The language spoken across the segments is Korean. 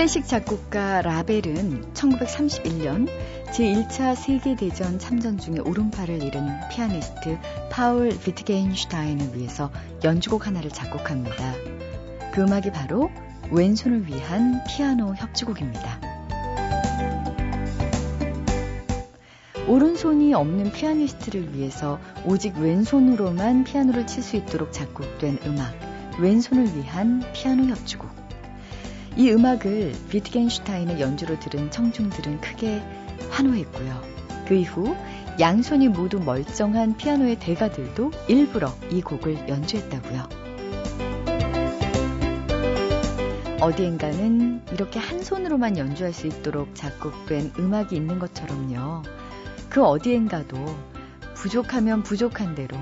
클래식 작곡가 라벨은 1931년 제1차 세계대전 참전 중에 오른팔을 잃은 피아니스트 파울 비트겐슈타인을 위해서 연주곡 하나를 작곡합니다. 그 음악이 바로 왼손을 위한 피아노 협주곡입니다. 오른손이 없는 피아니스트를 위해서 오직 왼손으로만 피아노를 칠 수 있도록 작곡된 음악, 왼손을 위한 피아노 협주곡. 이 음악을 비트겐슈타인의 연주로 들은 청중들은 크게 환호했고요. 그 이후 양손이 모두 멀쩡한 피아노의 대가들도 일부러 이 곡을 연주했다고요. 어디엔가는 이렇게 한 손으로만 연주할 수 있도록 작곡된 음악이 있는 것처럼요. 그 어디엔가도 부족하면 부족한 대로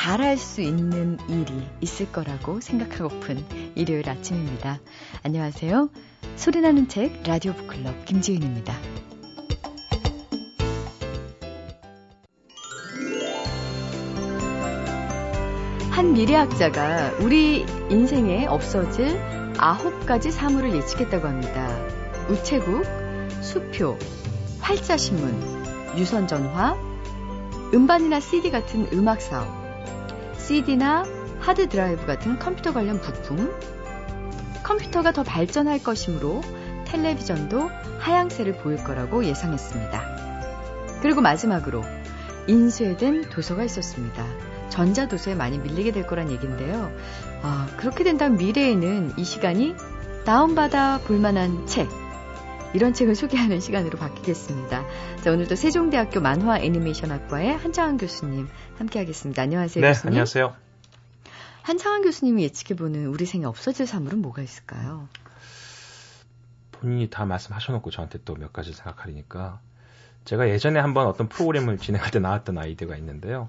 잘할 수 있는 일이 있을 거라고 생각하고픈 일요일 아침입니다. 안녕하세요. 소리나는 책 라디오 북클럽 김지은입니다. 한 미래학자가 우리 인생에 없어질 아홉 가지 사물을 예측했다고 합니다. 우체국, 수표, 활자신문, 유선전화, 음반이나 CD 같은 음악 사업, CD나 하드 드라이브 같은 컴퓨터 관련 부품, 컴퓨터가 더 발전할 것이므로 텔레비전도 하향세를 보일 거라고 예상했습니다. 그리고 마지막으로 인쇄된 도서가 있었습니다. 전자도서에 많이 밀리게 될 거란 얘기인데요. 아, 그렇게 된다면 미래에는 이 시간이 다운받아 볼만한 책, 이런 책을 소개하는 시간으로 바뀌겠습니다. 자, 오늘도 세종대학교 만화 애니메이션학과의 한창환 교수님 함께하겠습니다. 안녕하세요. 네, 교수님. 안녕하세요. 한창환 교수님이 예측해보는 우리 생에 없어질 사물은 뭐가 있을까요? 본인이 다 말씀하셔놓고 저한테 또 몇 가지 생각하려니까 제가 예전에 한번 어떤 프로그램을 진행할 때 나왔던 아이디어가 있는데요.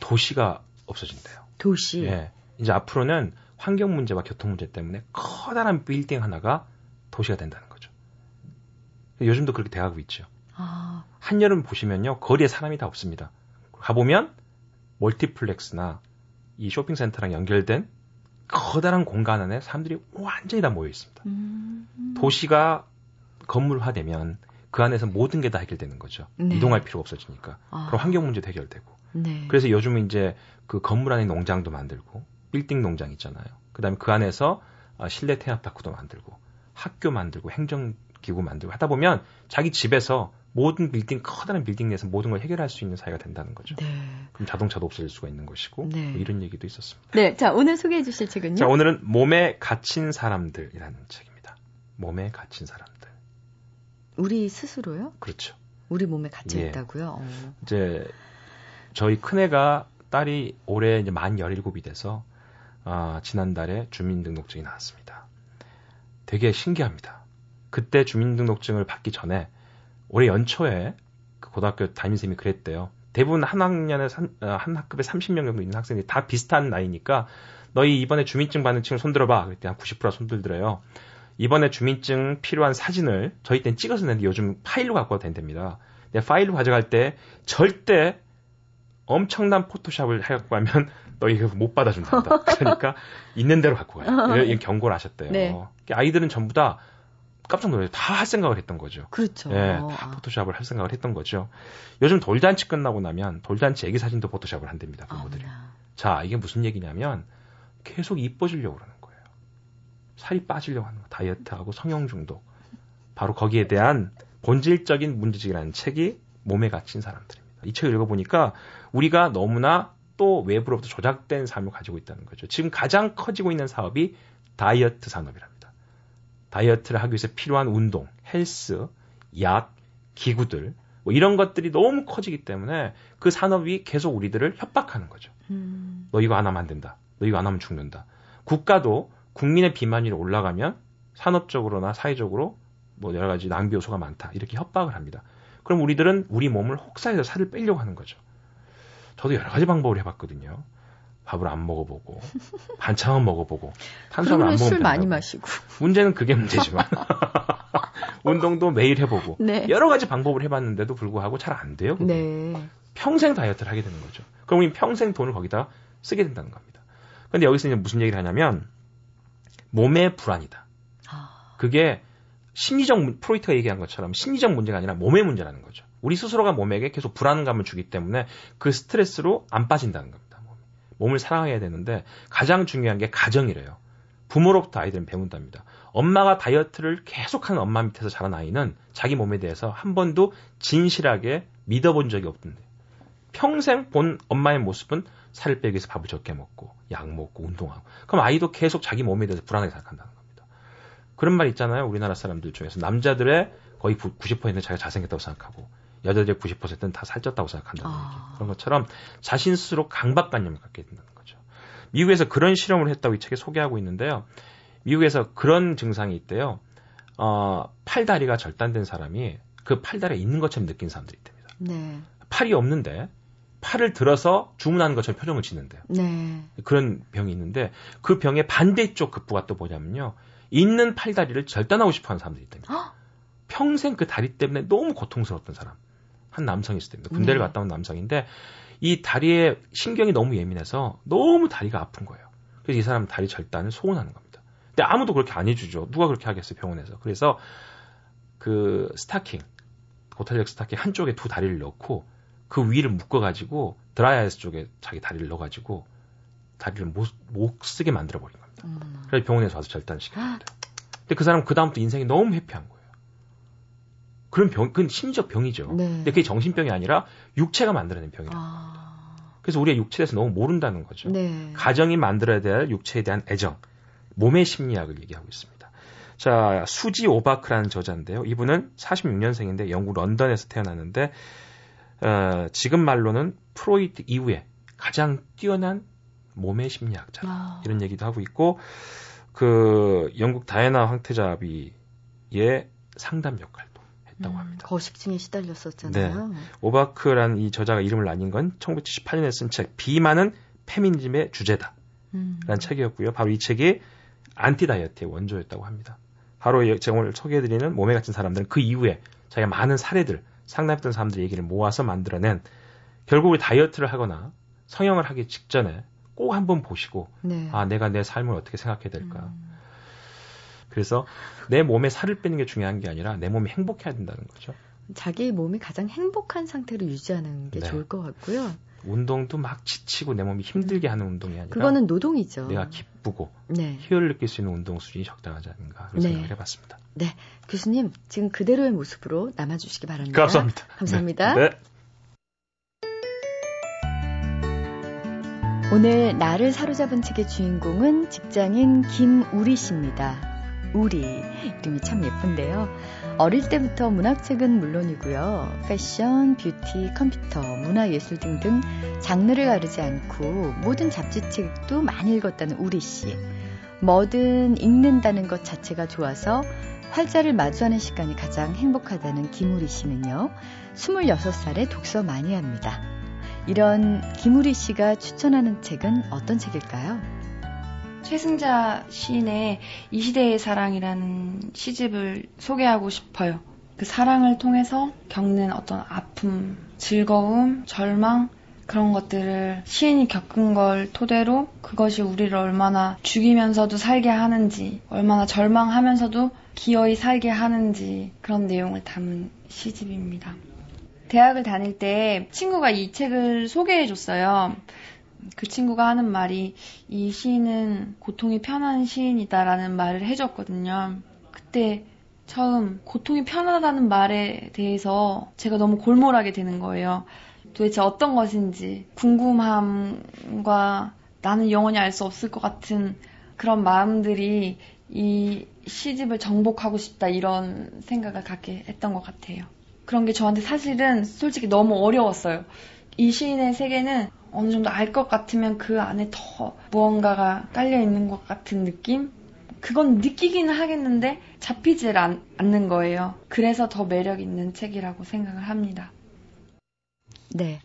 도시가 없어진대요. 도시. 예. 이제 앞으로는 환경 문제와 교통 문제 때문에 커다란 빌딩 하나가 도시가 된다는. 요즘도 그렇게 돼가고 있죠. 아, 한여름 보시면요. 거리에 사람이 다 없습니다. 가보면 멀티플렉스나 이 쇼핑센터랑 연결된 커다란 공간 안에 사람들이 완전히 다 모여 있습니다. 음, 도시가 건물화되면 그 안에서 모든 게 다 해결되는 거죠. 네. 이동할 필요 없어지니까. 아. 그럼 환경 문제도 해결되고. 네. 그래서 요즘은 이제 그 건물 안에 농장도 만들고 빌딩 농장 있잖아요. 그다음에 그 안에서 아, 실내 테마 파크도 만들고 학교 만들고 행정 기구 만들고 하다 보면 자기 집에서 모든 빌딩 커다란 빌딩 내에서 모든 걸 해결할 수 있는 사회가 된다는 거죠. 네. 그럼 자동차도 없어질 수가 있는 것이고 네. 뭐 이런 얘기도 있었습니다. 네. 자, 오늘 소개해 주실 책은요? 자 오늘은 몸에 갇힌 사람들이라는 책입니다. 몸에 갇힌 사람들. 우리 스스로요? 그렇죠. 우리 몸에 갇혀 예. 있다고요? 어. 이제 저희 큰애가 딸이 올해 이제 만 17이 돼서 아, 지난달에 주민등록증이 나왔습니다. 되게 신기합니다. 그때 주민등록증을 받기 전에 올해 연초에 그 고등학교 담임쌤이 그랬대요. 대부분 한 학년에 삼- 어, 한 학급에 30명 정도 있는 학생들이 다 비슷한 나이니까 너희 이번에 주민증 받는 친구 손들어봐. 그랬더니 한 90%가 손들더래요. 이번에 주민증 필요한 사진을 저희 땐 찍어서 내는데 요즘 파일로 갖고 와도 된답니다. 근데 파일로 가져갈 때 절대 엄청난 포토샵을 해갖고 가면 너 이거 못 받아준단다. 그러니까 있는 대로 갖고 가요. 이런 경고를 하셨대요. 네. 아이들은 전부 다 깜짝 놀라요. 다할 생각을 했던 거죠. 그렇죠. 예, 아. 다 포토샵을 할 생각을 했던 거죠. 요즘 돌잔치 끝나고 나면 돌잔치 애기 사진도 포토샵을 한답니다. 부모들이. 자, 이게 무슨 얘기냐면 계속 이뻐지려고 그러는 거예요. 살이 빠지려고 하는 거. 다이어트하고 성형 중독. 바로 거기에 대한 본질적인 문제지라는 책이 몸에 갇힌 사람들입니다. 이 책을 읽어보니까 우리가 너무나 또 외부로부터 조작된 삶을 가지고 있다는 거죠. 지금 가장 커지고 있는 사업이 다이어트 산업이랍니다. 다이어트를 하기 위해서 필요한 운동, 헬스, 약, 기구들, 뭐 이런 것들이 너무 커지기 때문에 그 산업이 계속 우리들을 협박하는 거죠. 음, 너 이거 안 하면 안 된다. 너 이거 안 하면 죽는다. 국가도 국민의 비만율이 올라가면 산업적으로나 사회적으로 뭐 여러 가지 낭비 요소가 많다. 이렇게 협박을 합니다. 그럼 우리들은 우리 몸을 혹사해서 살을 빼려고 하는 거죠. 저도 여러 가지 방법을 해봤거든요. 밥을 안 먹어보고 반찬은 먹어보고 탄수화물 그러면 안 먹으면 술. 많이 마시고. 문제는 그게 문제지만 운동도 매일 해보고 네. 여러 가지 방법을 해봤는데도 불구하고 잘 안 돼요. 네. 평생 다이어트를 하게 되는 거죠. 그럼 우리 평생 돈을 거기다 쓰게 된다는 겁니다. 근데 여기서 이제 무슨 얘기를 하냐면 몸의 불안이다. 아, 그게 심리적 프로이트가 얘기한 것처럼 심리적 문제가 아니라 몸의 문제라는 거죠. 우리 스스로가 몸에게 계속 불안감을 주기 때문에 그 스트레스로 안 빠진다는 겁니다. 몸을 사랑해야 되는데 가장 중요한 게 가정이래요. 부모로부터 아이들은 배운답니다. 엄마가 다이어트를 계속하는 엄마 밑에서 자란 아이는 자기 몸에 대해서 한 번도 진실하게 믿어본 적이 없던데. 평생 본 엄마의 모습은 살을 빼기 위해서 밥을 적게 먹고 약 먹고 운동하고 그럼 아이도 계속 자기 몸에 대해서 불안하게 생각한다는 겁니다. 그런 말 있잖아요. 우리나라 사람들 중에서 남자들의 거의 90%는 자기가 잘생겼다고 생각하고 여자들의 90%는 다 살쪘다고 생각한다는 아. 얘기. 그런 것처럼 자신 스스로 강박관념을 갖게 된다는 거죠. 미국에서 그런 실험을 했다고 이 책에 소개하고 있는데요. 미국에서 그런 증상이 있대요. 어, 팔다리가 절단된 사람이 그 팔다리가 있는 것처럼 느낀 사람들이 있답니다. 네. 팔이 없는데 팔을 들어서 주문하는 것처럼 표정을 짓는데요. 네. 그런 병이 있는데 그 병의 반대쪽 급부가 또 뭐냐면요. 있는 팔다리를 절단하고 싶어 하는 사람들이 있답니다. 평생 그 다리 때문에 너무 고통스러웠던 사람. 한 남성이 있을 때입니다. 군대를 네. 갔다 온 남성인데 이 다리에 신경이 너무 예민해서 너무 다리가 아픈 거예요. 그래서 이 사람은 다리 절단을 소원하는 겁니다. 근데 아무도 그렇게 안 해주죠. 누가 그렇게 하겠어요, 병원에서. 그래서 그 스타킹, 고탈력 스타킹 한쪽에 두 다리를 넣고 그 위를 묶어가지고 드라이아이스 쪽에 자기 다리를 넣어가지고 다리를 못, 못 쓰게 만들어버린 겁니다. 음. 그래서 병원에서 와서 절단시켰는데. 근데 그 사람 그 다음부터 인생이 너무 happy한 거예요. 그런 병, 그건 심리적 병이죠. 네. 근데 그게 정신병이 아니라 육체가 만들어낸 병이라는 아. 겁니다. 그래서 우리가 육체에 대해서 너무 모른다는 거죠. 네. 가정이 만들어야 될 육체에 대한 애정, 몸의 심리학을 얘기하고 있습니다. 자, 수지 오바크라는 저자인데요. 이분은 46년생인데 영국 런던에서 태어났는데 어, 지금 말로는 프로이트 이후에 가장 뛰어난 몸의 심리학자 아. 이런 얘기도 하고 있고 그 영국 다이애나 황태자비의 상담 역할도 했다고 음, 합니다. 거식증에 시달렸었잖아요. 네. 오바크란 이 저자가 이름을 날린 건 1978년에 쓴 책 비만은 페미니즘의 주제다. 음. 라는 책이었고요. 바로 이 책이 안티 다이어트의 원조였다고 합니다. 바로 제가 오늘 소개해드리는 몸에 갇힌 사람들은 그 이후에 자기가 많은 사례들, 상담했던 사람들 얘기를 모아서 만들어낸 결국 다이어트를 하거나 성형을 하기 직전에 꼭 한번 보시고 네. 아 내가 내 삶을 어떻게 생각해야 될까. 음. 그래서 내 몸에 살을 빼는 게 중요한 게 아니라 내 몸이 행복해야 된다는 거죠. 자기 몸이 가장 행복한 상태로 유지하는 게 네. 좋을 것 같고요. 운동도 막 지치고 내 몸이 힘들게 하는 운동이 아니라 그거는 노동이죠. 내가 기쁘고 네. 희열을 느낄 수 있는 운동 수준이 적당하지 않은가 그런 네. 생각을 해봤습니다. 네, 교수님 지금 그대로의 모습으로 남아주시기 바랍니다. 감사합니다. 감사합니다. 네. 네. 오늘 나를 사로잡은 책의 주인공은 직장인 김우리 씨입니다. 우리 이름이 참 예쁜데요. 어릴 때부터 문학책은 물론이고요. 패션, 뷰티, 컴퓨터, 문화예술 등등 장르를 가르지 않고 모든 잡지책도 많이 읽었다는 우리 씨. 뭐든 읽는다는 것 자체가 좋아서 활자를 마주하는 시간이 가장 행복하다는 김우리 씨는요. 26살에 독서 많이 합니다. 이런 김우리 씨가 추천하는 책은 어떤 책일까요? 최승자 시인의 이 시대의 사랑이라는 시집을 소개하고 싶어요. 그 사랑을 통해서 겪는 어떤 아픔, 즐거움, 절망, 그런 것들을 시인이 겪은 걸 토대로 그것이 우리를 얼마나 죽이면서도 살게 하는지, 얼마나 절망하면서도 기어이 살게 하는지 그런 내용을 담은 시집입니다. 대학을 다닐 때 친구가 이 책을 소개해 줬어요. 그 친구가 하는 말이 이 시인은 고통이 편한 시인이다라는 말을 해줬거든요. 그때 처음 고통이 편하다는 말에 대해서 제가 너무 골몰하게 되는 거예요. 도대체 어떤 것인지 궁금함과 나는 영원히 알 수 없을 것 같은 그런 마음들이 이 시집을 정복하고 싶다 이런 생각을 갖게 했던 것 같아요. 그런 게 저한테 사실은 솔직히 너무 어려웠어요. 이 시인의 세계는 어느 정도 알 것 같으면 그 안에 더 무언가가 깔려 있는 것 같은 느낌? 그건 느끼기는 하겠는데 잡히질 않, 않는 거예요. 그래서 더 매력 있는 책이라고 생각을 합니다. 네.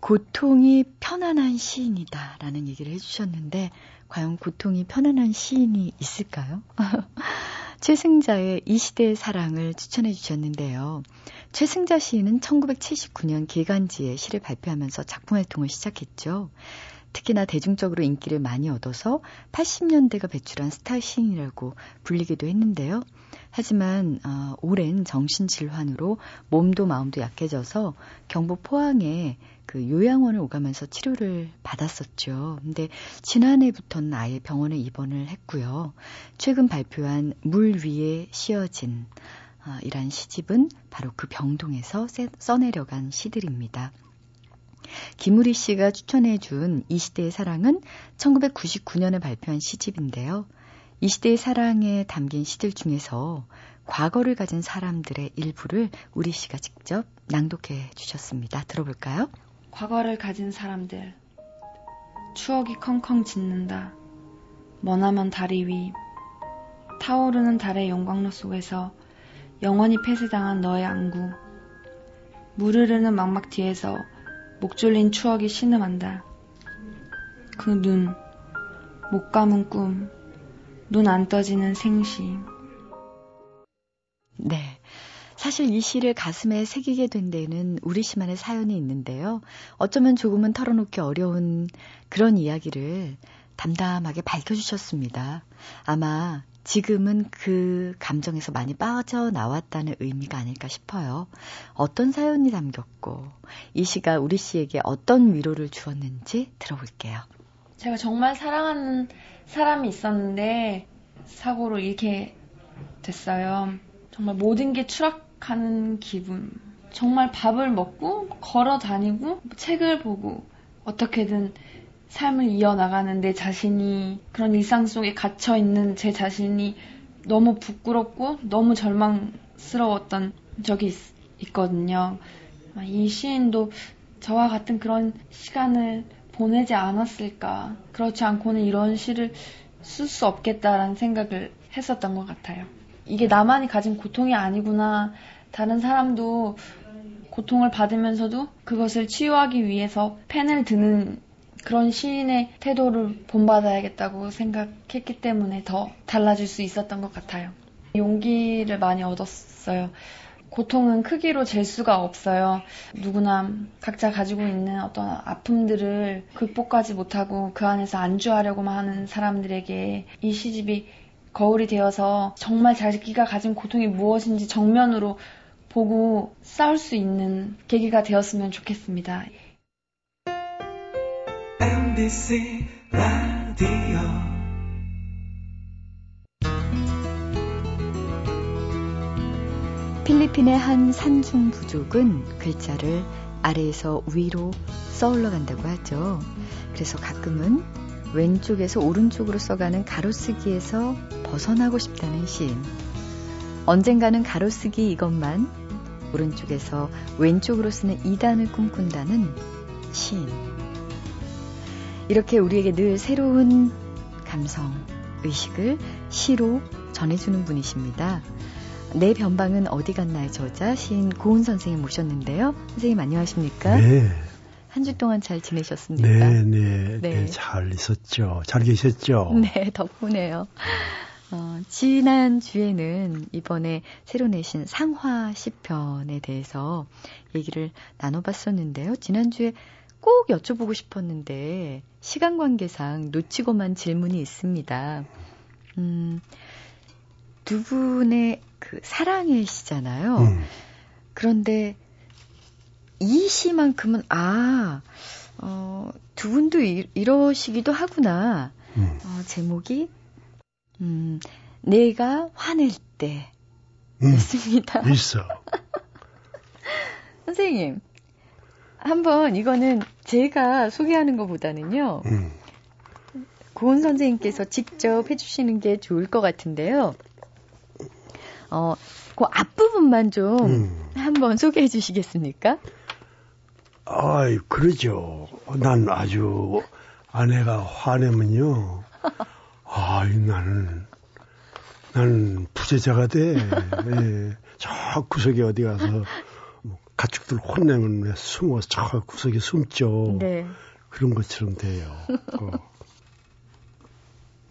고통이 편안한 시인이다 라는 얘기를 해주셨는데, 과연 고통이 편안한 시인이 있을까요? 최승자의 이 시대의 사랑을 추천해 주셨는데요. 최승자 시인은 1979년 개간지에 시를 발표하면서 작품 활동을 시작했죠. 특히나 대중적으로 인기를 많이 얻어서 80년대가 배출한 스타 시인이라고 불리기도 했는데요. 하지만 어, 오랜 정신 질환으로 몸도 마음도 약해져서 경북 포항에 그 요양원을 오가면서 치료를 받았었죠. 근데 지난해부터는 아예 병원에 입원을 했고요. 최근 발표한 물 위에 씌어진 어, 이란 시집은 바로 그 병동에서 써내려간 시들입니다. 김우리 씨가 추천해 준 이 시대의 사랑은 1999년에 발표한 시집인데요. 이 시대의 사랑에 담긴 시들 중에서 과거를 가진 사람들의 일부를 우리 씨가 직접 낭독해 주셨습니다. 들어볼까요? 과거를 가진 사람들. 추억이 컹컹 짖는다. 머나먼 다리 위. 타오르는 달의 용광로 속에서 영원히 폐쇄당한 너의 안구. 무르르는 망막 뒤에서 목 졸린 추억이 신음한다. 그 눈, 못 감은 꿈, 눈 안 떠지는 생시. 네. 사실 이 시를 가슴에 새기게 된 데는 우리 씨만의 사연이 있는데요. 어쩌면 조금은 털어놓기 어려운 그런 이야기를 담담하게 밝혀주셨습니다. 아마 지금은 그 감정에서 많이 빠져나왔다는 의미가 아닐까 싶어요. 어떤 사연이 담겼고, 이 시가 우리 씨에게 어떤 위로를 주었는지 들어볼게요. 제가 정말 사랑하는 사람이 있었는데, 사고로 이렇게 됐어요. 정말 모든 게 추락 하는 기분. 정말 밥을 먹고, 걸어 다니고, 책을 보고, 어떻게든 삶을 이어나가는 내 자신이 그런 일상 속에 갇혀 있는 제 자신이 너무 부끄럽고 너무 절망스러웠던 적이 있, 거든요이 아, 시인도 저와 같은 그런 시간을 보내지 않았을까. 그렇지 않고는 이런 시를 쓸 수 없겠다라는 생각을 했었던 것 같아요. 이게 나만이 가진 고통이 아니구나. 다른 사람도 고통을 받으면서도 그것을 치유하기 위해서 펜을 드는 그런 시인의 태도를 본받아야겠다고 생각했기 때문에 더 달라질 수 있었던 것 같아요. 용기를 많이 얻었어요. 고통은 크기로 잴 수가 없어요. 누구나 각자 가지고 있는 어떤 아픔들을 극복하지 못하고 그 안에서 안주하려고만 하는 사람들에게 이 시집이 거울이 되어서 정말 자기가 가진 고통이 무엇인지 정면으로 보고 싸울 수 있는 계기가 되었으면 좋겠습니다. MBC 라디오 필리핀의 한 산중 부족은 글자를 아래에서 위로 써 올라간다고 하죠. 그래서 가끔은 왼쪽에서 오른쪽으로 써가는 가로쓰기에서 벗어나고 싶다는 시인. 언젠가는 가로쓰기 이것만 오른쪽에서 왼쪽으로 쓰는 이단을 꿈꾼다는 시인. 이렇게 우리에게 늘 새로운 감성, 의식을 시로 전해주는 분이십니다. 내 변방은 어디 갔나의 저자 시인 고은 선생님 모셨는데요. 선생님 안녕하십니까? 네. 한 주 동안 잘 지내셨습니까? 네, 네, 네, 네, 잘 있었죠. 잘 계셨죠? 네, 덕분에요. 어, 지난 주에는 이번에 새로 내신 상화 시편에 대해서 얘기를 나눠봤었는데요. 지난 주에 꼭 여쭤보고 싶었는데 시간 관계상 놓치고만 질문이 있습니다. 음, 두 분의 그 사랑의 시잖아요. 음. 그런데 이 시만큼은 아, 어, 두 분도 이, 러시기도 하구나. 음. 어, 제목이 음, 내가 화낼 때 음, 있습니다. 있어. 선생님, 한번 이거는 제가 소개하는 것보다는요. 음. 고은 선생님께서 직접 해주시는 게 좋을 것 같은데요. 어, 그 앞부분만 좀 음. 한번 소개해 주시겠습니까? 아이, 그러죠. 난 아주 아내가 화내면요. 아이, 나는, 나는 부재자가 돼. 예. 저 구석에 어디 가서 가축들 혼내면 왜 숨어서 저 구석에 숨죠. 네. 그런 것처럼 돼요. 어.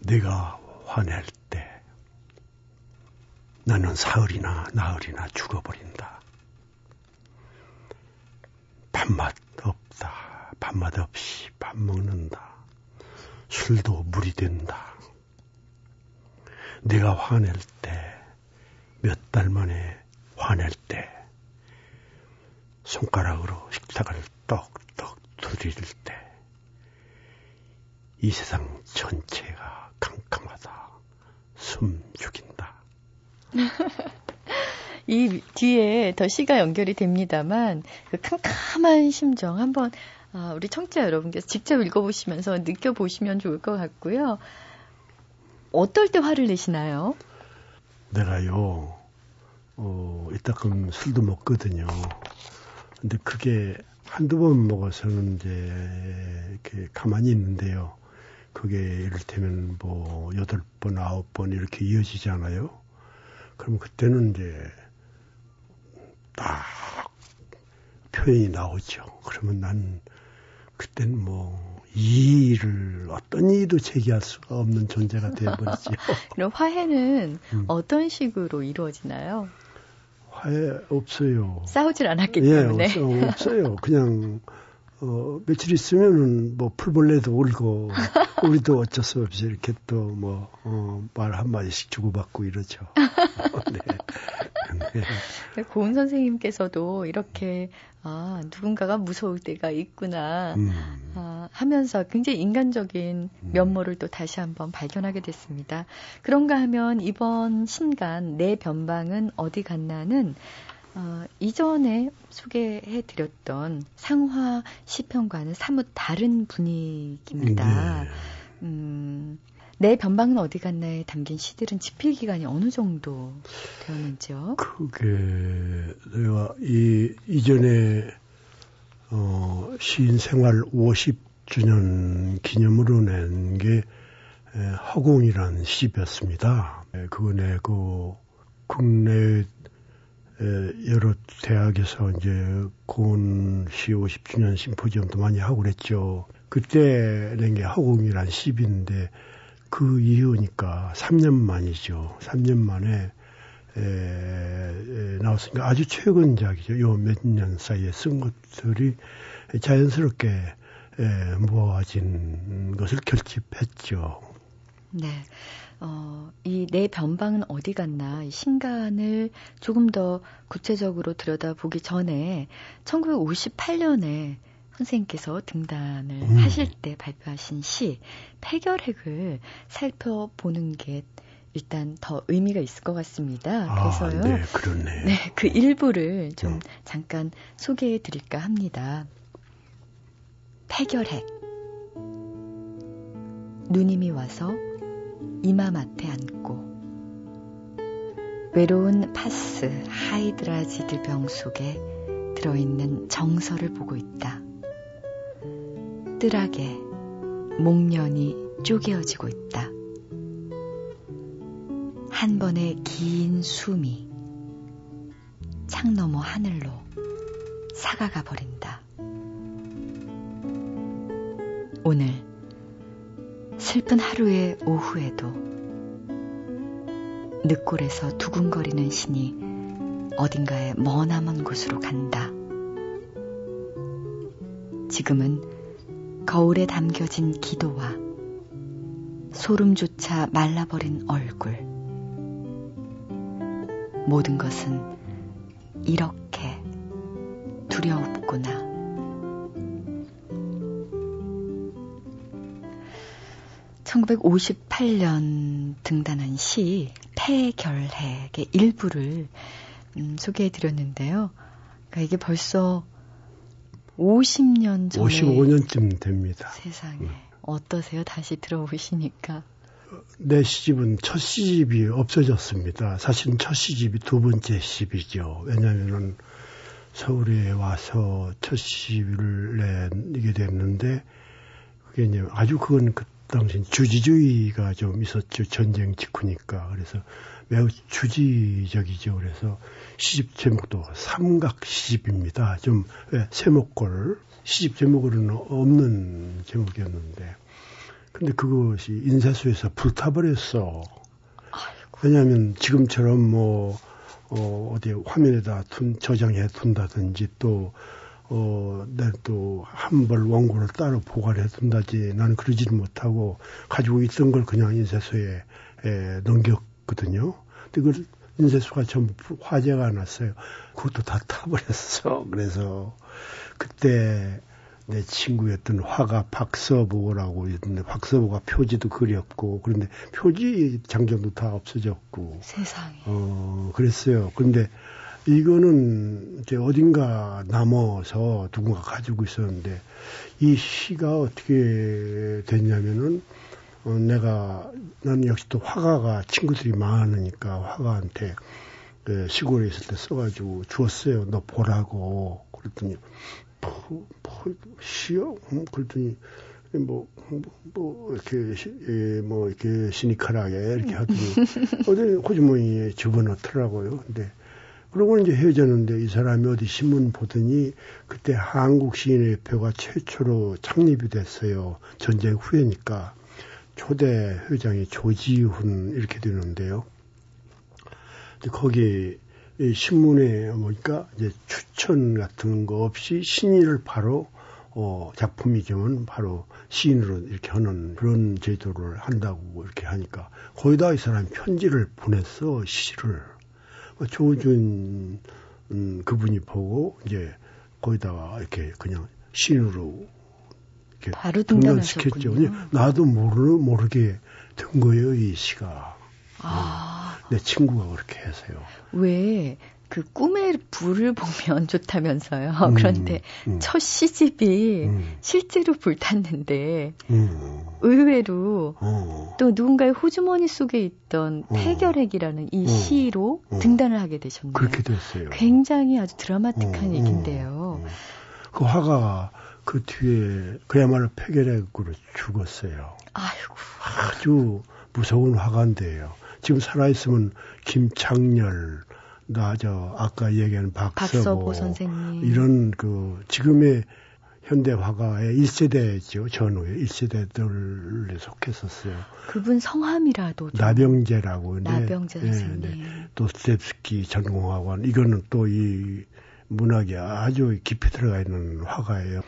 내가 화낼 때 나는 사흘이나 나흘이나 죽어버린다. 밥맛 없다. 밥맛 없이 밥 먹는다. 술도 물이 된다. 내가 화낼 때, 몇 달 만에 화낼 때, 손가락으로 식탁을 떡떡 두드릴 때, 이 세상 전체가 캄캄하다. 숨 죽인다. 이 뒤에 더 시가 연결이 됩니다만 그 캄캄한 심정 한번 아, 우리 청취자 여러분께서 직접 읽어보시면서 느껴보시면 좋을 것 같고요. 어떨 때 화를 내시나요? 내가요, 어, 이따금 술도 먹거든요. 근데 그게 한두 번 먹어서는 이제 이렇게 가만히 있는데요. 그게 이를테면 뭐 여덟 번, 아홉 번 이렇게 이어지잖아요. 그러면 그때는 이제 딱 표현이 나오죠. 그러면 난 그때는 뭐 이의를 어떤 이의도 제기할 수가 없는 존재가 되어버리죠. 그럼 화해는 음. 어떤 식으로 이루어지나요? 화해 없어요. 싸우질 않았기 예, 때문에. 없어, 없어요. 그냥 어, 며칠 있으면은 뭐 풀벌레도 울고 우리도 어쩔 수 없이 이렇게 또뭐 어, 말 한마디씩 주고받고 이러죠. 네. 네. 고은 선생님께서도 이렇게 아 누군가가 무서울 때가 있구나 음, 아, 하면서 굉장히 인간적인 면모를 또 다시 한번 발견하게 됐습니다. 그런가 하면 이번 신간 내 변방은 어디 갔나는 어, 이전에 소개해드렸던 상화 시편과는 사뭇 다른 분위기입니다. 네. 음, 내 변방은 어디 갔나에 담긴 시들은 집필 기간이 어느 정도 되었는지요? 그게 내가 이 이전에 어, 시인 생활 50주년 기념으로 낸 게 허공이라는 시집이었습니다. 에, 그거 내고 국내 에, 여러 대학에서 이제 고은 시 50주년 심포지엄도 많이 하고 그랬죠. 그때 낸 게 허공이라는 시집인데 그 이후니까 3년 만이죠. 3년 만에 에, 에, 나왔으니까 아주 최근작이죠. 요 몇 년 사이에 쓴 것들이 자연스럽게 에, 모아진 것을 결집했죠. 네. 어, 이 내 변방은 어디 갔나 이 신간을 조금 더 구체적으로 들여다보기 전에 1958년에 선생님께서 등단을 음. 하실 때 발표하신 시 폐결핵을 살펴보는 게 일단 더 의미가 있을 것 같습니다. 그래서요. 아, 네, 그렇네. 네, 그 일부를 좀 음. 잠깐 소개해 드릴까 합니다. 폐결핵. 누님이 와서 이마맡에 앉고 외로운 파스 하이드라지드 병 속에 들어있는 정서를 보고 있다. 뜰의 목련이 쪼개어지고 있다. 한 번의 긴 숨이 창 너머 하늘로 사가가 버린다. 오늘 슬픈 하루의 오후에도 늑골에서 두근거리는 신이 어딘가에 머나먼 곳으로 간다. 지금은 거울에 담겨진 기도와 소름조차 말라버린 얼굴. 모든 것은 이렇게 두려웠구나. (1958년) 등단한 시 폐결핵의 일부를 음, 소개해 드렸는데요. 그러니까 이게 벌써 50년 전에 55년쯤 됩니다. 세상에 음. 어떠세요? 다시 들어보시니까 내 시집은 첫 시집이 없어졌습니다. 사실은 첫 시집이 두 번째 시집이죠. 왜냐하면은 서울에 와서 첫 시집을 내게 됐는데 그게 이제 아주 그건 그 당시 주지주의가 좀 있었죠. 전쟁 직후니까. 그래서 매우 주지적이죠. 그래서 시집 제목도 삼각 시집입니다. 좀 왜, 세목골 시집 제목으로는 없는 제목이었는데 근데 그것이 인쇄소에서 불타버렸어. 왜냐하면 지금처럼 뭐 어, 어디 화면에다 둔, 저장해 둔다든지 또 어, 내또 한 벌 원고를 따로 보관해 둔다지 나는 그러지는 못하고 가지고 있던 걸 그냥 인쇄소에 에, 넘겼거든요. 근데 그 인쇄소가 전부 화재가 났어요. 그것도 다 타버렸어. 그래서 그때 내 친구였던 화가 박서보라고 있는데 박서보가 표지도 그렸고 그런데 표지 장정도 다 없어졌고 세상에 어 그랬어요. 그런데 이거는 이제 어딘가 남아서 누군가 가지고 있었는데 이 시가 어떻게 됐냐면은 어, 내가 나는 역시 또 화가가 친구들이 많으니까 화가한테 그 시골에 있을 때 써가지고 주었어요. 너 보라고 그랬더니 뭐, 뭐 시요? 음, 그랬더니 뭐, 뭐, 뭐, 이렇게, 시, 예, 뭐, 이렇게 시니컬하게 이렇게 하더니, 어디 호주머니에 집어넣더라고요. 근데, 그러고 이제 헤어졌는데 이 사람이 어디 신문 보더니 그때 한국 시인회표가 최초로 창립이 됐어요. 전쟁 후에니까. 초대 회장이 조지훈 이렇게 되는데요. 거기 이 신문에 보니까 이제 추천 같은 거 없이 신의를 바로 어, 작품이지만 바로 시인으로 이렇게 하는 그런 제도를 한다고 이렇게 하니까 거기다 이 사람이 편지를 보냈어 시를 뭐 조준 음, 그분이 보고 이제 거기다가 이렇게 그냥 시인으로 이렇게 바로 등단시켰죠. 나도 모르 모르게 된 거예요 이 시가. 아. 내 친구가 그렇게 해서요. 왜? 그 꿈의 불을 보면 좋다면서요. 음, 그런데 음. 첫 시집이 음. 실제로 불탔는데 음. 의외로 어. 또 누군가의 호주머니 속에 있던 어. 폐결핵이라는 이 어. 시로 어. 등단을 하게 되셨네요. 그렇게 됐어요. 굉장히 아주 드라마틱한. 얘기인데요. 그 화가가 그 뒤에 그야말로 폐결핵으로 죽었어요. 아이고. 아주 무서운 화가인데요. 지금 살아있으면 김창렬, 나저 아까 얘기한 박서보, 박서보 선생님 이런 그 지금의 현대 화가의 1세대죠. 전후에 1세대들에 속했었어요. 그분 성함이라도 나병재라고. 나병재 네, 선생님. 네, 네. 도스텝스키 전공학원 이거는 또 이 문학이 아주 깊이 들어가 있는 화가예요.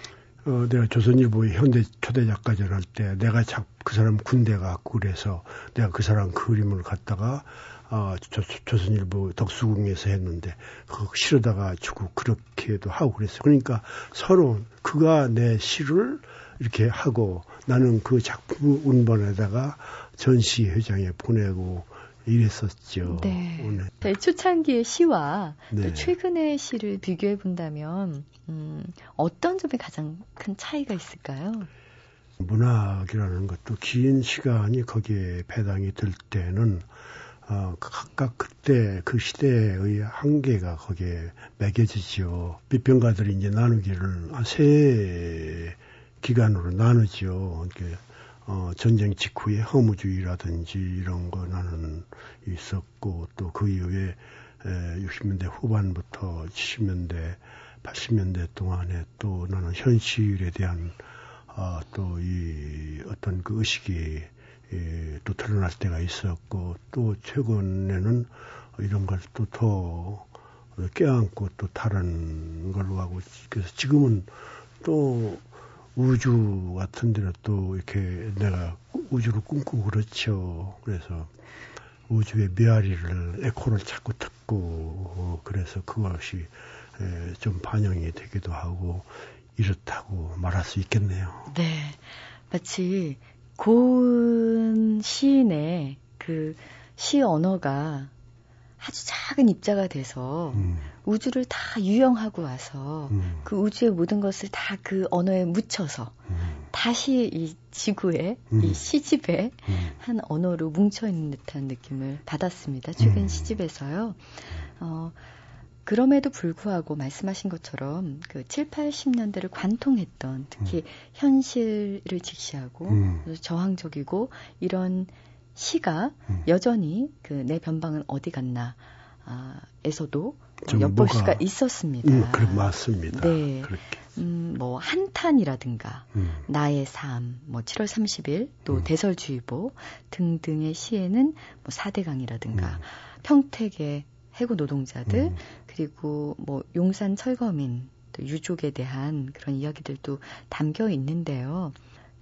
어, 내가 조선일보의 현대 초대 작가전 할 때 내가 작, 그 사람 군대 가고 그래서 내가 그 사람 그림을 갖다가 어, 조, 조선일보 덕수궁에서 했는데 그거 실어다가 주고 그렇게도 하고 그랬어요. 그러니까 서로 그가 내 시를 이렇게 하고 나는 그 작품 운반에다가 전시회장에 보내고 이랬었죠. 네. 오늘. 초창기의 시와 네. 또 최근의 시를 비교해 본다면 음, 어떤 점에 가장 큰 차이가 있을까요? 문학이라는 것도 긴 시간이 거기에 배당이 될 때는 어, 각각 그때 그 시대의 한계가 거기에 매겨지죠. 비평가들이 이제 나누기를 세 기간으로 나누죠. 이렇게 어, 전쟁 직후에 허무주의라든지 이런 거 나는 있었고 또 그 이후에 에, 60년대 후반부터 70년대 80년대 동안에 또 나는 현실에 대한 어, 또 이 어떤 그 의식이 예, 또 드러날 때가 있었고 또 최근에는 이런 걸 또 더 껴안고 또 다른 걸로 하고 그래서 지금은 또 우주 같은 데는 또 이렇게 내가 우주를 꿈꾸고 그렇죠. 그래서 우주의 메아리를 에코를 자꾸 듣고 어, 그래서 그것이 에, 좀 반영이 되기도 하고 이렇다고 말할 수 있겠네요. 네. 마치 고은 시인의 그 시 언어가 아주 작은 입자가 돼서 음. 우주를 다 유영하고 와서 음. 그 우주의 모든 것을 다 그 언어에 묻혀서 음. 다시 이 지구에 이 음. 시집에 음. 한 언어로 뭉쳐 있는 듯한 느낌을 받았습니다. 최근 음. 시집에서요. 어, 그럼에도 불구하고 말씀하신 것처럼 그 7, 80년대를 관통했던 특히 음. 현실을 직시하고 음. 저항적이고 이런 시가 음. 여전히 그 내 변방은 어디 갔나 아, 에서도 엿볼 수가 있었습니다. 음, 그래 맞습니다. 네. 그렇게. 음, 뭐 한탄이라든가 음. 나의 삶, 뭐 7월 30일 또 음. 대설주의보 등등의 시에는 뭐 사대강이라든가 음. 평택의 해고 노동자들 음. 그리고 뭐 용산 철거민 또 유족에 대한 그런 이야기들도 담겨 있는데요.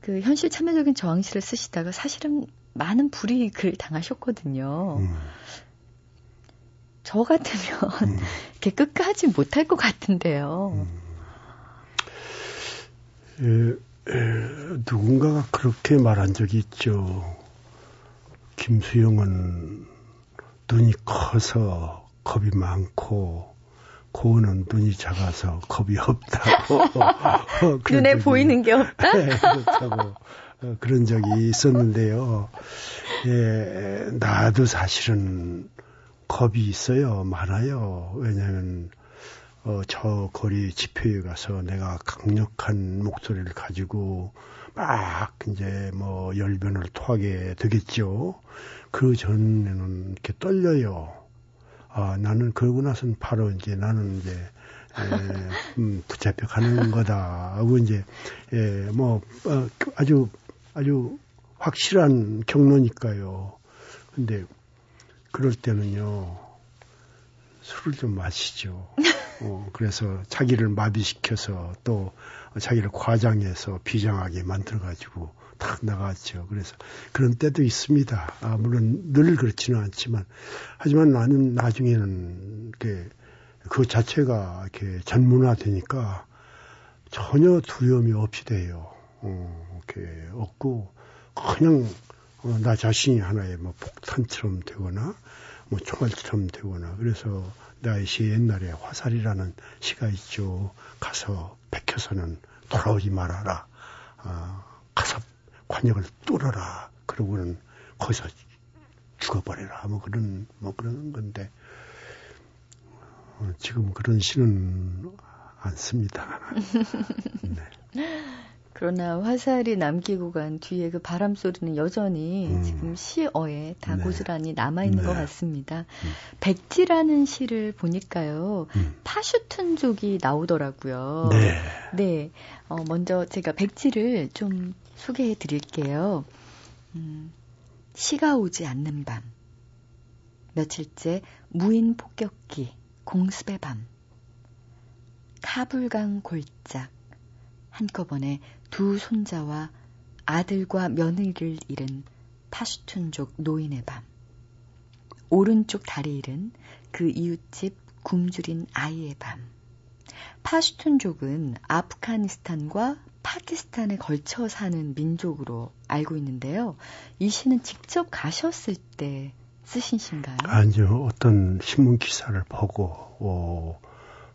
그 현실 참여적인 저항시를 쓰시다가 사실은 많은 불이익을 당하셨거든요. 음. 저 같으면 음. 이렇게 끝까지 못할 것 같은데요. 음. 에, 에, 누군가가 그렇게 말한 적이 있죠. 김수영은 눈이 커서 겁이 많고 고은은 눈이 작아서 겁이 없다고. 어, 눈에 적이, 보이는 게 없다? 네, 그렇다고 어, 그런 적이 있었는데요. 예, 나도 사실은 겁이 있어요. 많아요. 왜냐하면 어, 저 거리 집회에 가서 내가 강력한 목소리를 가지고 막 이제 뭐 열변을 토하게 되겠죠. 그 전에는 이렇게 떨려요. 아, 나는 그러고 나서는 바로 이제 나는 이제 에, 음, 붙잡혀 가는 거다 하고 이제 예, 뭐 어, 아주 아주 확실한 경로니까요. 근데 그럴 때는요 술을 좀 마시죠. 어, 그래서 자기를 마비시켜서 또 자기를 과장해서 비장하게 만들어가지고 탁 나갔죠. 그래서 그런 때도 있습니다. 아, 물론 늘 그렇지는 않지만, 하지만 나는 나중에는 그 자체가 이렇게 전문화되니까 전혀 두려움이 없이 돼요. 어, 이렇게 없고 그냥 어, 나 자신이 하나의 뭐 폭탄처럼 되거나 뭐 총알처럼 되거나 그래서 나의 시 옛날에 화살이라는 시가 있죠. 가서 백혀서는 돌아오지 말아라. 아, 관역을 뚫어라. 그러고는 거기서 죽어버려라. 뭐 그런, 뭐 그런 건데, 어, 지금 그런 시는 않습니다. 네. 그러나 화살이 남기고 간 뒤에 그 바람 소리는 여전히 음. 지금 시어에 다 네. 고스란히 남아있는 네. 것 같습니다. 음. 백지라는 시를 보니까요, 음. 파슈튼족이 나오더라고요. 네. 네. 어, 먼저 제가 백지를 좀 소개해 드릴게요. 음, 시가 오지 않는 밤. 며칠째 무인 폭격기, 공습의 밤. 카불강 골짝. 한꺼번에 두 손자와 아들과 며느리를 잃은 파슈툰족 노인의 밤. 오른쪽 다리 잃은 그 이웃집 굶주린 아이의 밤. 파슈툰족은 아프가니스탄과 파키스탄에 걸쳐 사는 민족으로 알고 있는데요. 이 시는 직접 가셨을 때 쓰신 시인가요? 아니요. 어떤 신문 기사를 보고 어,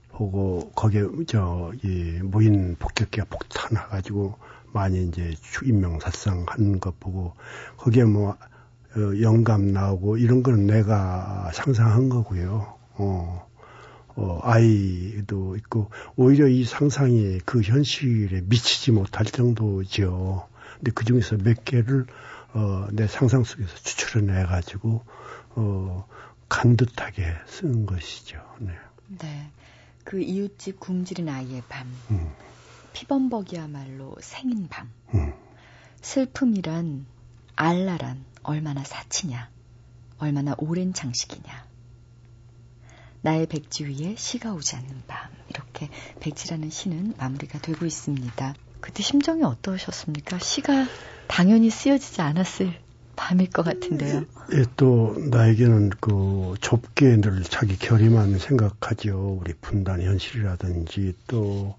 보고 거기에 저이 무인 폭격기가 폭탄해 가지고 많이 이제 인명사상 하는 것 보고 거기에 뭐 어, 영감 나오고 이런 거는 내가 상상한 거고요. 어, 어, 아이도 있고 오히려 이 상상이 그 현실에 미치지 못할 정도죠. 근데 그 중에서 몇 개를 어, 내 상상 속에서 추출해내 가지고 어, 간듯하게 쓴 것이죠. 네. 네. 그 이웃집 굶주린 아이의 밤. 음. 피범벅이야말로 생인 밤. 음. 슬픔이란 알라란 얼마나 사치냐. 얼마나 오랜 장식이냐. 나의 백지 위에 시가 오지 않는 밤. 이렇게 백지라는 시는 마무리가 되고 있습니다. 그때 심정이 어떠셨습니까? 시가 당연히 쓰여지지 않았을 밤일 것 같은데요. 예, 또 나에게는 그 좁게 늘 자기 결의만 생각하죠. 우리 분단 현실이라든지 또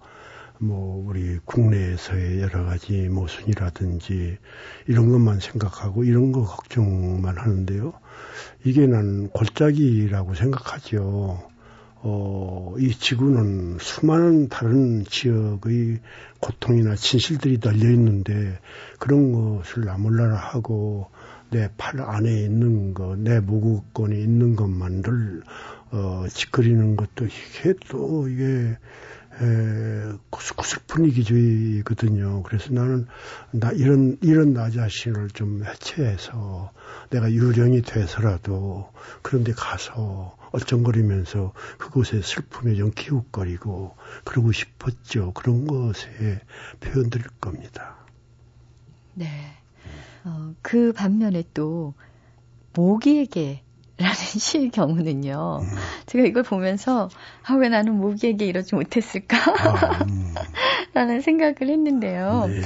뭐 우리 국내에서의 여러 가지 모순이라든지 이런 것만 생각하고 이런 거 걱정만 하는데요. 이게 난 골짜기라고 생각하죠. 어, 이 지구는 수많은 다른 지역의 고통이나 진실들이 널려 있는데 그런 것을 나몰라라 하고 내 팔 안에 있는 거, 내 모국권에 있는 것만을 어, 짓거리는 것도 이게 또 이게 에, 구슬픈 이기주의거든요. 그래서 나는 나 이런 이런 나 자신을 좀 해체해서 내가 유령이 돼서라도 그런데 가서 얼쩡거리면서 그곳에 슬픔에 좀 기웃거리고 그러고 싶었죠. 그런 것에 표현드릴 겁니다. 네. 어, 그 반면에 또 모기에게 라는 시의 경우는요. 음. 제가 이걸 보면서 아, 왜 나는 모기에게 이러지 못했을까? 아, 음. 라는 생각을 했는데요. 네.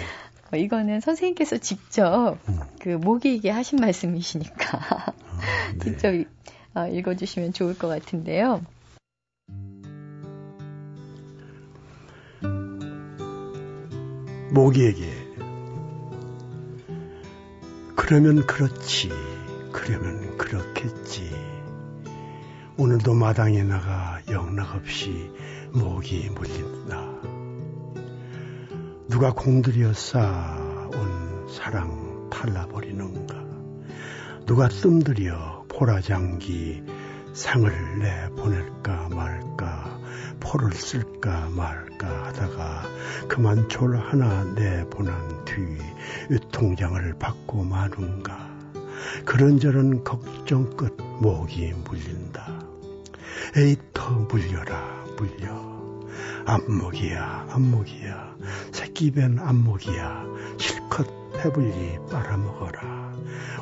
어, 이거는 선생님께서 직접 음. 그 모기에게 하신 말씀이시니까 아, 네. 직접 어, 읽어주시면 좋을 것 같은데요. 모기에게 그러면 그렇지 그러면 그렇겠지. 오늘도 마당에 나가 영락없이 모기 물린다. 누가 공들여 쌓아온 사랑 탈라버리는가? 누가 뜸들여 보라장기 상을 내 보낼까 말까 포를 쓸까 말까 하다가 그만 졸 하나 내 보난 뒤 유통장을 받고 마는가 그런저런 걱정 끝 목이 물린다. 에이터 물려라 물려. 안목이야 안목이야. 새끼변 안목이야. 실컷 배불리 빨아먹어라.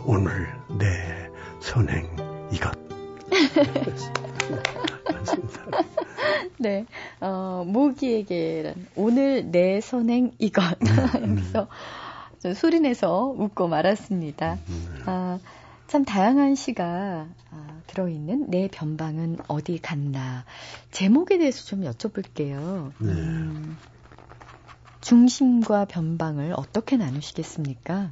오늘 내 선행 이것. 네, 어, 모기에게란 오늘 내 선행 이것. 음. 여기서 소리내서 웃고 말았습니다. 음. 아, 참 다양한 시가 아, 들어있는 내 변방은 어디 갔나 제목에 대해서 좀 여쭤볼게요. 네. 음, 중심과 변방을 어떻게 나누시겠습니까?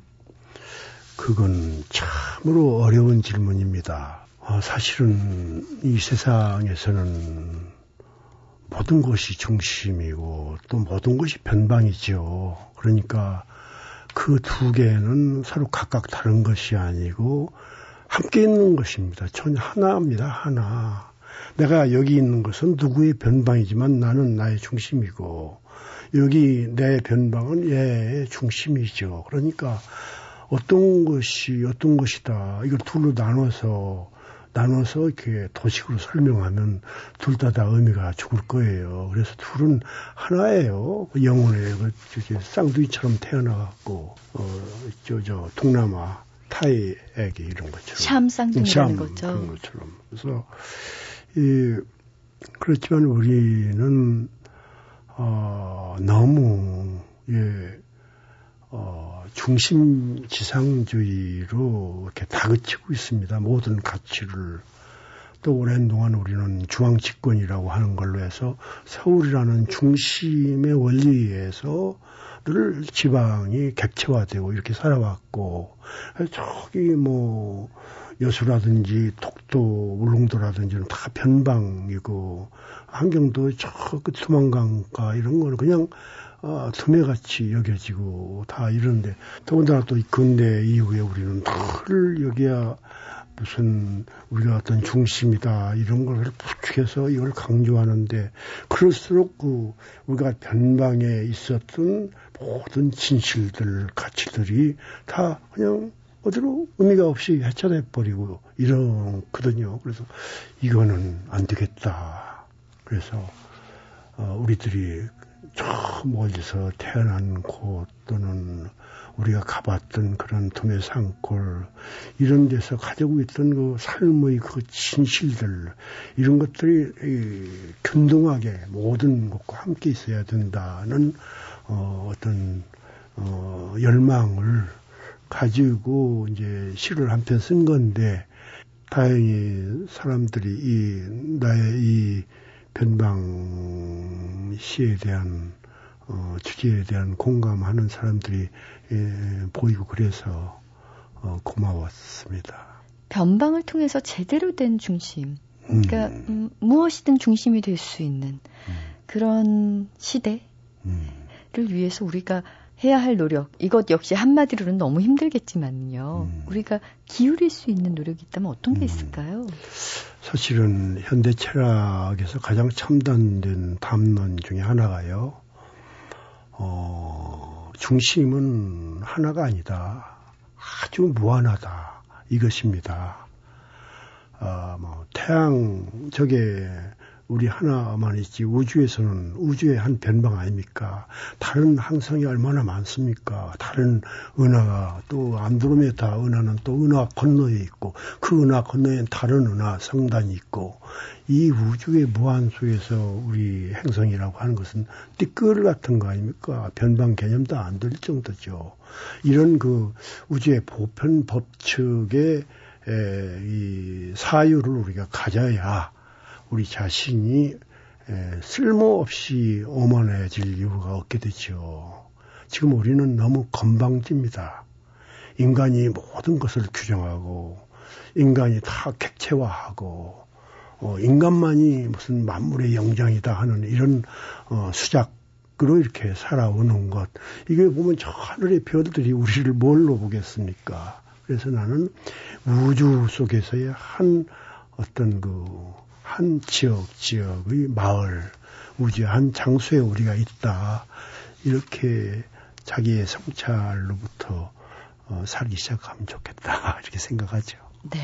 그건 참으로 어려운 질문입니다. 어, 사실은 이 세상에서는 모든 것이 중심이고 또 모든 것이 변방이죠. 그러니까 그 두 개는 서로 각각 다른 것이 아니고 함께 있는 것입니다. 전혀 하나입니다. 하나. 내가 여기 있는 것은 누구의 변방이지만 나는 나의 중심이고 여기 내 변방은 얘의 중심이죠. 그러니까 어떤 것이 어떤 것이다. 이걸 둘로 나눠서 나눠서 이렇게 도식으로 설명하면 둘 다 다 의미가 죽을 거예요. 그래서 둘은 하나예요. 그 영혼의 그 쌍둥이처럼 태어나갖고 어저 저 동남아 타이에게 이런 것처럼 샴 쌍둥이라는 거죠. 그런 것처럼 그래서 이 그렇지만 우리는 어 너무 예 어, 중심 지상주의로 이렇게 다그치고 있습니다. 모든 가치를. 또 오랜 동안 우리는 중앙 집권이라고 하는 걸로 해서 서울이라는 중심의 원리에서 늘 지방이 객체화되고 이렇게 살아왔고 저기 뭐 여수라든지 독도 울릉도라든지는 다 변방이고 환경도 저끝 수만강가 이런 거는 그냥 어, 투매같이 여겨지고 다 이런데 더군다나 또 근대 이후에 우리는 늘 여기야 무슨 우리가 어떤 중심이다 이런 걸 부축해서 이걸 강조하는데 그럴수록 그 우리가 변방에 있었던 모든 진실들 가치들이 다 그냥 어디로 의미가 없이 해체돼 버리고 이러거든요. 그래서 이거는 안 되겠다. 그래서 어, 우리들이 저 멀리서 태어난 곳 또는 우리가 가봤던 그런 도매 산골 이런 데서 가지고 있던 그 삶의 그 진실들 이런 것들이 이, 균등하게 모든 것과 함께 있어야 된다는 어, 어떤 어, 열망을 가지고 이제 시를 한 편 쓴 건데 다행히 사람들이 이 나의 이 변방 시에 대한 어, 주제에 대한 공감하는 사람들이 예, 보이고 그래서 어, 고마웠습니다. 변방을 통해서 제대로 된 중심, 그러니까 음. 음, 무엇이든 중심이 될 수 있는 음. 그런 시대를 음. 위해서 우리가 해야 할 노력, 이것 역시 한마디로는 너무 힘들겠지만요. 음. 우리가 기울일 수 있는 노력이 있다면 어떤 게 음. 있을까요? 사실은 현대 철학에서 가장 첨단된 담론 중에 하나가요. 어, 중심은 하나가 아니다. 아주 무한하다. 이것입니다. 어, 뭐, 태양, 저게 우리 하나만 있지 우주에서는 우주의 한 변방 아닙니까? 다른 항성이 얼마나 많습니까? 다른 은하가 또 안드로메다 은하는 또 은하 건너에 있고 그 은하 건너엔 다른 은하 성단이 있고 이 우주의 무한 속에서 우리 행성이라고 하는 것은 띠끌 같은 거 아닙니까? 변방 개념도 안 될 정도죠. 이런 그 우주의 보편 법칙의 에, 이 사유를 우리가 가져야 우리 자신이 에, 쓸모없이 오만해질 이유가 없게 되죠. 지금 우리는 너무 건방집니다. 인간이 모든 것을 규정하고 인간이 다 객체화하고 어, 인간만이 무슨 만물의 영장이다 하는 이런 어, 수작으로 이렇게 살아오는 것 이게 보면 저 하늘의 별들이 우리를 뭘로 보겠습니까? 그래서 나는 우주 속에서의 한 어떤 그 한 지역 지역의 마을 우주의 한 장소에 우리가 있다 이렇게 자기의 성찰로부터 어, 살기 시작하면 좋겠다 이렇게 생각하죠. 네.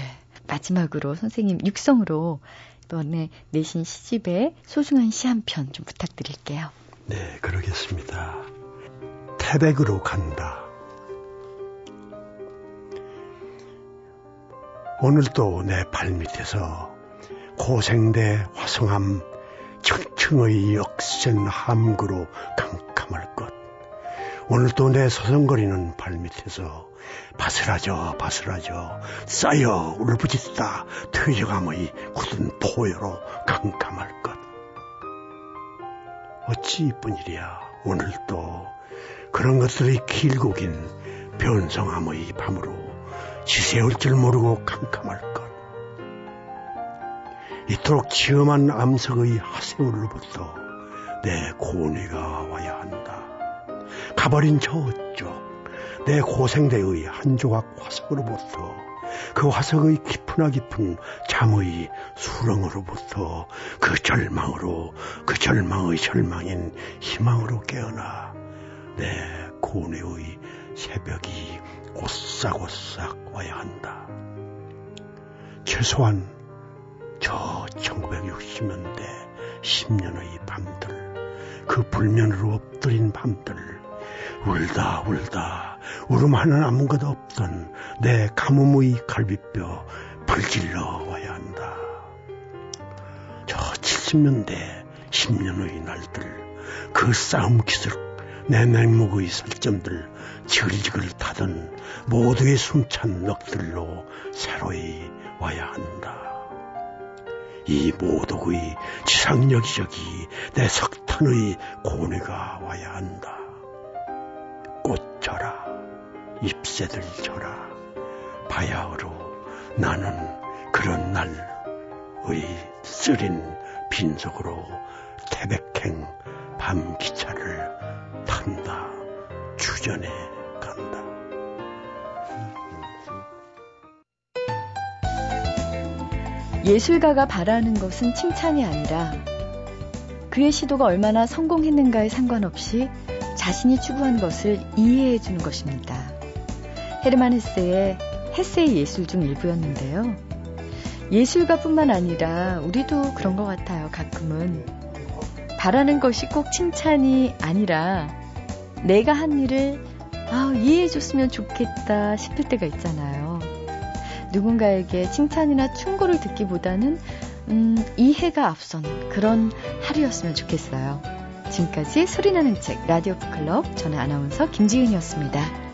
마지막으로 선생님 육성으로 이번에 내신 시집에 소중한 시 한 편 좀 부탁드릴게요. 네, 그러겠습니다. 태백으로 간다. 오늘도 내 발밑에서 고생대 화성함 층층의 역센 함구로 캄캄할 것. 오늘도 내 서성거리는 발밑에서 바스라져 바스라져 쌓여 울부짖다 트여감의 굳은 포효로 캄캄할 것. 어찌 이쁜 일이야 오늘도 그런 것들이 길고 긴 변성함의 밤으로 지새울 줄 모르고 캄캄할 것. 이토록 치엄한 암석의 하세울로부터 내 고뇌가 와야 한다. 가버린 저쪽 내 고생대의 한 조각 화석으로부터 그 화석의 깊으나 깊은 잠의 수렁으로부터 그 절망으로 그 절망의 절망인 희망으로 깨어나 내 고뇌의 새벽이 오싹오싹 와야 한다. 최소한 저 1960년대 10년의 밤들, 그 불면으로 엎드린 밤들, 울다 울다 울음 하나 아무것도 없던 내 가뭄의 갈비뼈 불질러 와야 한다. 저 70년대 10년의 날들, 그 싸움 기술 내 맹목의 설점들 지글지글 타던 모두의 숨찬 넋들로 새로이 와야 한다. 이 모독의 지상 여기저기 내 석탄의 고뇌가 와야 한다. 꽃 져라, 잎새들 져라, 바야흐로 나는 그런 날의 쓰린 빈속으로 태백행 밤 기차를 탄다. 주전에 예술가가 바라는 것은 칭찬이 아니라 그의 시도가 얼마나 성공했는가에 상관없이 자신이 추구한 것을 이해해 주는 것입니다. 헤르만 헤세의 헤세의 예술 중 일부였는데요. 예술가뿐만 아니라 우리도 그런 것 같아요. 가끔은 바라는 것이 꼭 칭찬이 아니라 내가 한 일을 아, 이해해 줬으면 좋겠다 싶을 때가 있잖아요. 누군가에게 칭찬이나 충고를 듣기보다는 음, 이해가 앞서는 그런 하루였으면 좋겠어요. 지금까지 소리나는 책 라디오 북클럽 저는 아나운서 김지은이었습니다.